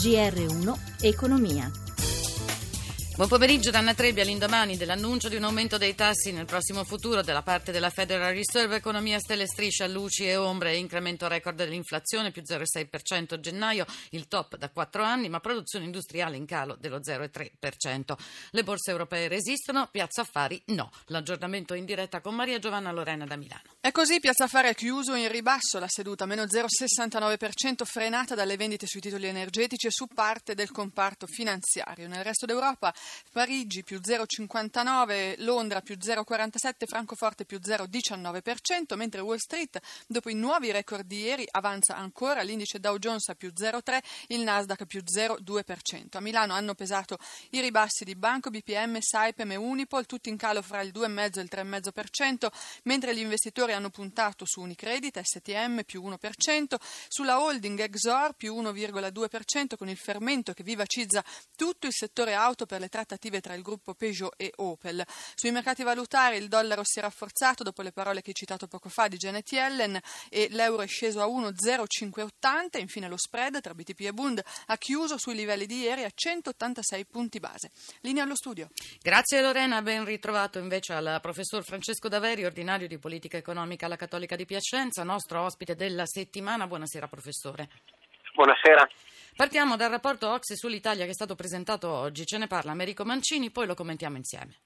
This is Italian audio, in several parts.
GR1 Economia. Buon pomeriggio da Trebbia all'indomani dell'annuncio di un aumento dei tassi nel prossimo futuro da parte della Federal Reserve, economia stelle striscia, luci e ombre, incremento record dell'inflazione più 0,6% a gennaio, il top da 4 anni, ma produzione industriale in calo dello 0,3%. Le borse europee resistono, Piazza Affari no. L'aggiornamento in diretta con Maria Giovanna Lorena da Milano. È così, Piazza Affari è chiuso in ribasso, la seduta meno 0,69% frenata dalle vendite sui titoli energetici e su parte del comparto finanziario. Nel resto d'Europa Parigi più 0,59, Londra più 0,47, Francoforte più 0,19%, mentre Wall Street, dopo i nuovi record di ieri, avanza ancora l'indice Dow Jones più 0,3, il Nasdaq più 0,2%. A Milano hanno pesato i ribassi di Banco, BPM, Saipem e Unipol, tutti in calo fra il 2,5 e il 3,5%, mentre gli investitori hanno puntato su Unicredit, STM più 1%, sulla holding Exor più 1,2% con il fermento che vivacizza tutto il settore auto per le trattative tra il gruppo Peugeot e Opel. Sui mercati valutari il dollaro si è rafforzato dopo le parole che hai citato poco fa di Janet Yellen e l'euro è sceso a 1,0580. Infine lo spread tra BTP e Bund ha chiuso sui livelli di ieri a 186 punti base. Linea allo studio. Grazie Lorena, ben ritrovato invece al professor Francesco Daveri, ordinario di politica economica alla Cattolica di Piacenza, nostro ospite della settimana. Buonasera professore. Buonasera. Partiamo dal rapporto Ox sull'Italia che è stato presentato oggi. Ce ne parla Americo Mancini, poi lo commentiamo insieme.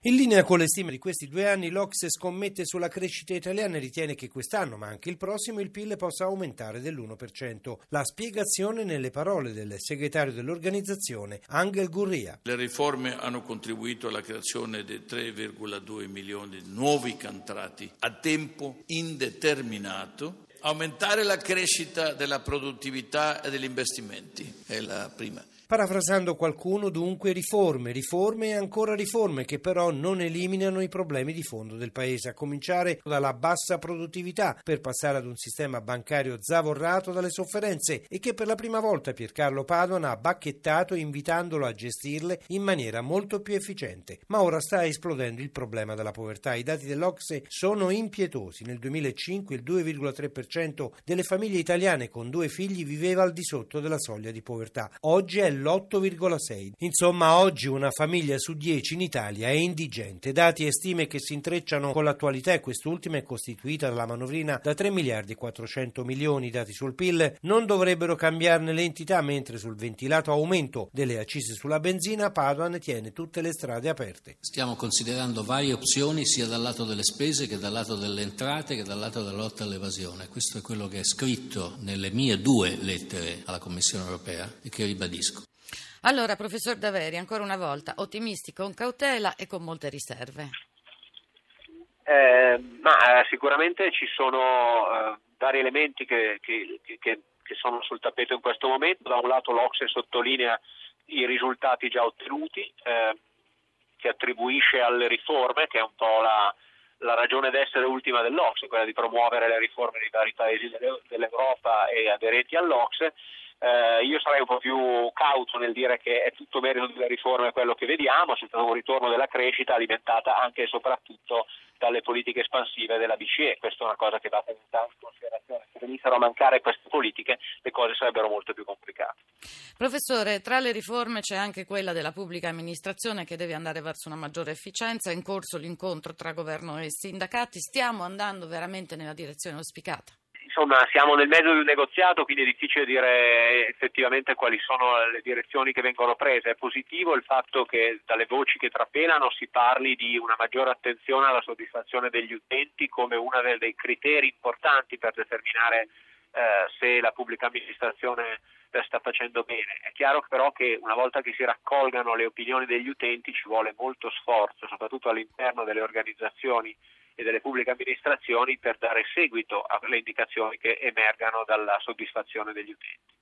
In linea con le stime di questi due anni, l'Ocse scommette sulla crescita italiana e ritiene che quest'anno, ma anche il prossimo, il PIL possa aumentare dell'1%. La spiegazione nelle parole del segretario dell'organizzazione, Angel Gurria. Le riforme hanno contribuito alla creazione di 3,2 milioni di nuovi contratti a tempo indeterminato aumentare la crescita della produttività e degli investimenti è la prima. Parafrasando qualcuno, dunque, riforme, riforme e ancora riforme che però non eliminano i problemi di fondo del paese, a cominciare dalla bassa produttività per passare ad un sistema bancario zavorrato dalle sofferenze e che per la prima volta Piercarlo Padoan ha bacchettato invitandolo a gestirle in maniera molto più efficiente. Ma ora sta esplodendo il problema della povertà. I dati dell'Ocse sono impietosi. Nel 2005 il 2,3% delle famiglie italiane con due figli viveva al di sotto della soglia di povertà. Oggi è l'8,6. Insomma, oggi una famiglia su 10 in Italia è indigente. Dati e stime che si intrecciano con l'attualità e quest'ultima è costituita dalla manovrina da 3 miliardi e 400 milioni dati sul PIL, non dovrebbero cambiarne l'entità, mentre sul ventilato aumento delle accise sulla benzina Padoan tiene tutte le strade aperte. Stiamo considerando varie opzioni sia dal lato delle spese che dal lato delle entrate che dal lato della lotta all'evasione. Questo è quello che è scritto nelle mie due lettere alla Commissione europea e che ribadisco. Allora, professor Daveri, ancora una volta, ottimisti con cautela e con molte riserve. Eh, ma eh, sicuramente ci sono eh, vari elementi che, che, che, che, sono sul tappeto in questo momento. Da un lato l'Ocse sottolinea i risultati già ottenuti, eh, che attribuisce alle riforme, che è un po' la, la ragione d'essere ultima dell'Ocse, quella di promuovere le riforme dei vari paesi dell'Europa e aderenti all'Ocse eh, io sarei un po' più cauto nel dire che è tutto merito delle riforme quello che vediamo, c'è stato un ritorno della crescita alimentata anche e soprattutto dalle politiche espansive della BCE, questa è una cosa che va tenuta in considerazione, se venissero a mancare queste politiche le cose sarebbero molto più complicate. Professore, tra le riforme c'è anche quella della pubblica amministrazione che deve andare verso una maggiore efficienza, è in corso l'incontro tra governo e sindacati, stiamo andando veramente nella direzione auspicata? Insomma siamo nel mezzo di un negoziato, quindi è difficile dire effettivamente quali sono le direzioni che vengono prese. È positivo il fatto che dalle voci che trapelano si parli di una maggiore attenzione alla soddisfazione degli utenti come uno dei criteri importanti per determinare eh, se la pubblica amministrazione eh, sta facendo bene. È chiaro però che una volta che si raccolgano le opinioni degli utenti ci vuole molto sforzo, soprattutto all'interno delle organizzazioni e delle pubbliche amministrazioni per dare seguito alle indicazioni che emergano dalla soddisfazione degli utenti.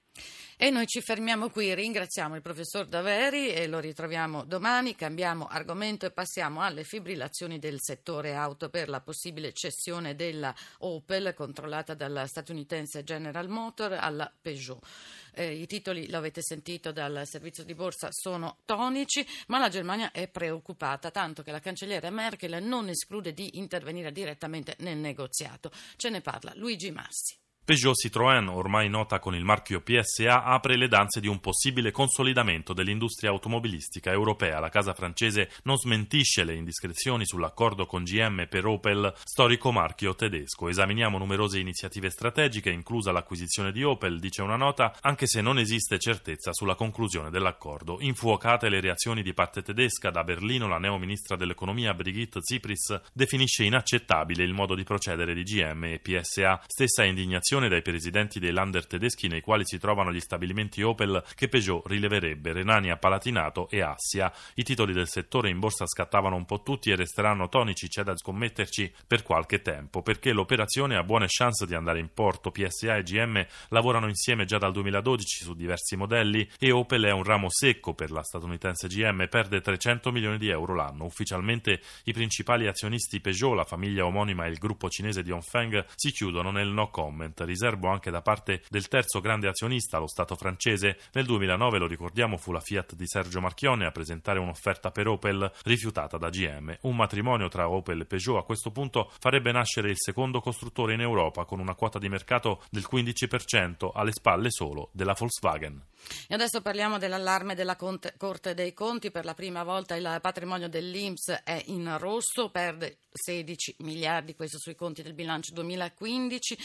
E noi ci fermiamo qui, ringraziamo il professor Daveri e lo ritroviamo domani, cambiamo argomento e passiamo alle fibrillazioni del settore auto per la possibile cessione della Opel controllata dalla statunitense General Motor alla Peugeot. Eh, I titoli, l'avete sentito dal servizio di borsa, sono tonici, ma la Germania è preoccupata, tanto che la cancelliera Merkel non esclude di intervenire direttamente nel negoziato. Ce ne parla Luigi Massi. Peugeot Citroën, ormai nota con il marchio PSA, apre le danze di un possibile consolidamento dell'industria automobilistica europea. La casa francese non smentisce le indiscrezioni sull'accordo con GM per Opel, storico marchio tedesco. Esaminiamo numerose iniziative strategiche, inclusa l'acquisizione di Opel, dice una nota, anche se non esiste certezza sulla conclusione dell'accordo. Infuocate le reazioni di parte tedesca, da Berlino la neo ministra dell'economia Brigitte Tsipris definisce inaccettabile il modo di procedere di GM e PSA. Stessa indignazione attenzione dai presidenti dei lander tedeschi nei quali si trovano gli stabilimenti Opel che Peugeot rileverebbe Renania, Palatinato e Assia. I titoli del settore in borsa scattavano un po' tutti e resteranno tonici, c'è da scommetterci per qualche tempo, perché l'operazione ha buone chance di andare in porto. PSA e GM lavorano insieme già dal 2012 su diversi modelli e Opel è un ramo secco per la statunitense GM, perde 300 milioni di euro l'anno. Ufficialmente i principali azionisti Peugeot, la famiglia omonima e il gruppo cinese di Hongfeng si chiudono nel no comment riservo anche da parte del terzo grande azionista, lo Stato francese. Nel 2009, lo ricordiamo, fu la Fiat di Sergio Marchione a presentare un'offerta per Opel rifiutata da GM. Un matrimonio tra Opel e Peugeot a questo punto farebbe nascere il secondo costruttore in Europa con una quota di mercato del 15% alle spalle solo della Volkswagen. E adesso parliamo dell'allarme della Corte dei Conti. Per la prima volta il patrimonio dell'Inps è in rosso, perde 16 miliardi, questo sui conti del bilancio 2015.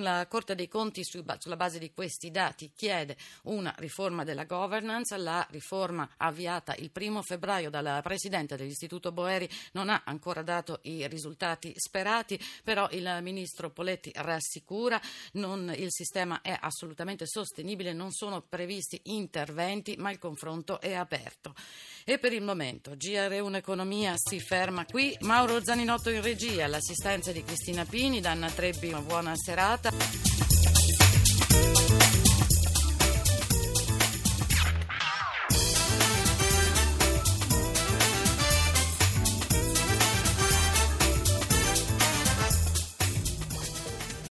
La Corte dei Conti sulla base di questi dati chiede una riforma della governance. La riforma avviata il primo febbraio dal Presidente dell'Istituto Boeri non ha ancora dato i risultati sperati, però il Ministro Poletti rassicura non, il sistema è assolutamente sostenibile, non sono previsti interventi, ma il confronto è aperto. E per il momento GR1 Economia si ferma qui. Mauro Zaninotto in regia, l'assistenza di Cristina Pini, Danna Trebbi, una buona serata.